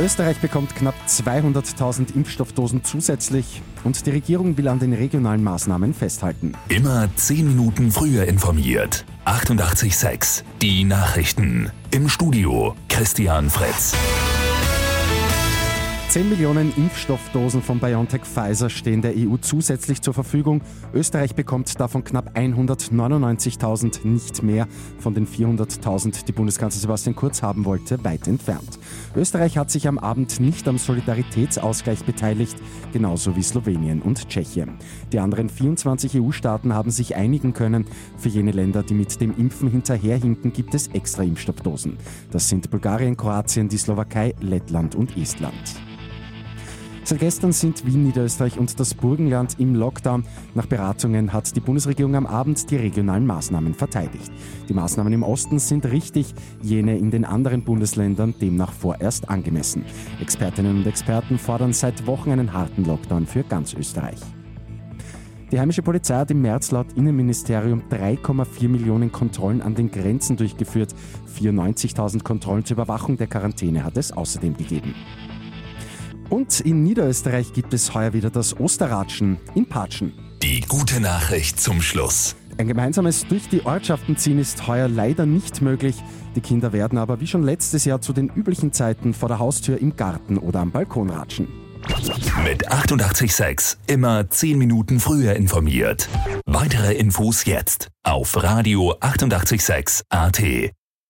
Österreich bekommt knapp 200.000 Impfstoffdosen zusätzlich und die Regierung will an den regionalen Maßnahmen festhalten. Immer 10 Minuten früher informiert. 88.6 Die Nachrichten. Im Studio Christian Fritz. 10 Millionen Impfstoffdosen von BioNTech Pfizer stehen der EU zusätzlich zur Verfügung. Österreich bekommt davon knapp 199.000, nicht mehr von den 400.000, die Bundeskanzler Sebastian Kurz haben wollte, weit entfernt. Österreich hat sich am Abend nicht am Solidaritätsausgleich beteiligt, genauso wie Slowenien und Tschechien. Die anderen 24 EU-Staaten haben sich einigen können. Für jene Länder, die mit dem Impfen hinterherhinken, gibt es extra Impfstoffdosen. Das sind Bulgarien, Kroatien, die Slowakei, Lettland und Estland. Seit gestern sind Wien, Niederösterreich und das Burgenland im Lockdown. Nach Beratungen hat die Bundesregierung am Abend die regionalen Maßnahmen verteidigt. Die Maßnahmen im Osten sind richtig, jene in den anderen Bundesländern demnach vorerst angemessen. Expertinnen und Experten fordern seit Wochen einen harten Lockdown für ganz Österreich. Die heimische Polizei hat im März laut Innenministerium 3,4 Millionen Kontrollen an den Grenzen durchgeführt. 94.000 Kontrollen zur Überwachung der Quarantäne hat es außerdem gegeben. Und in Niederösterreich gibt es heuer wieder das Osterratschen in Patschen. Die gute Nachricht zum Schluss. Ein gemeinsames durch die Ortschaften ziehen ist heuer leider nicht möglich. Die Kinder werden aber wie schon letztes Jahr zu den üblichen Zeiten vor der Haustür im Garten oder am Balkon ratschen. Mit 886 immer 10 Minuten früher informiert. Weitere Infos jetzt auf Radio 886 AT.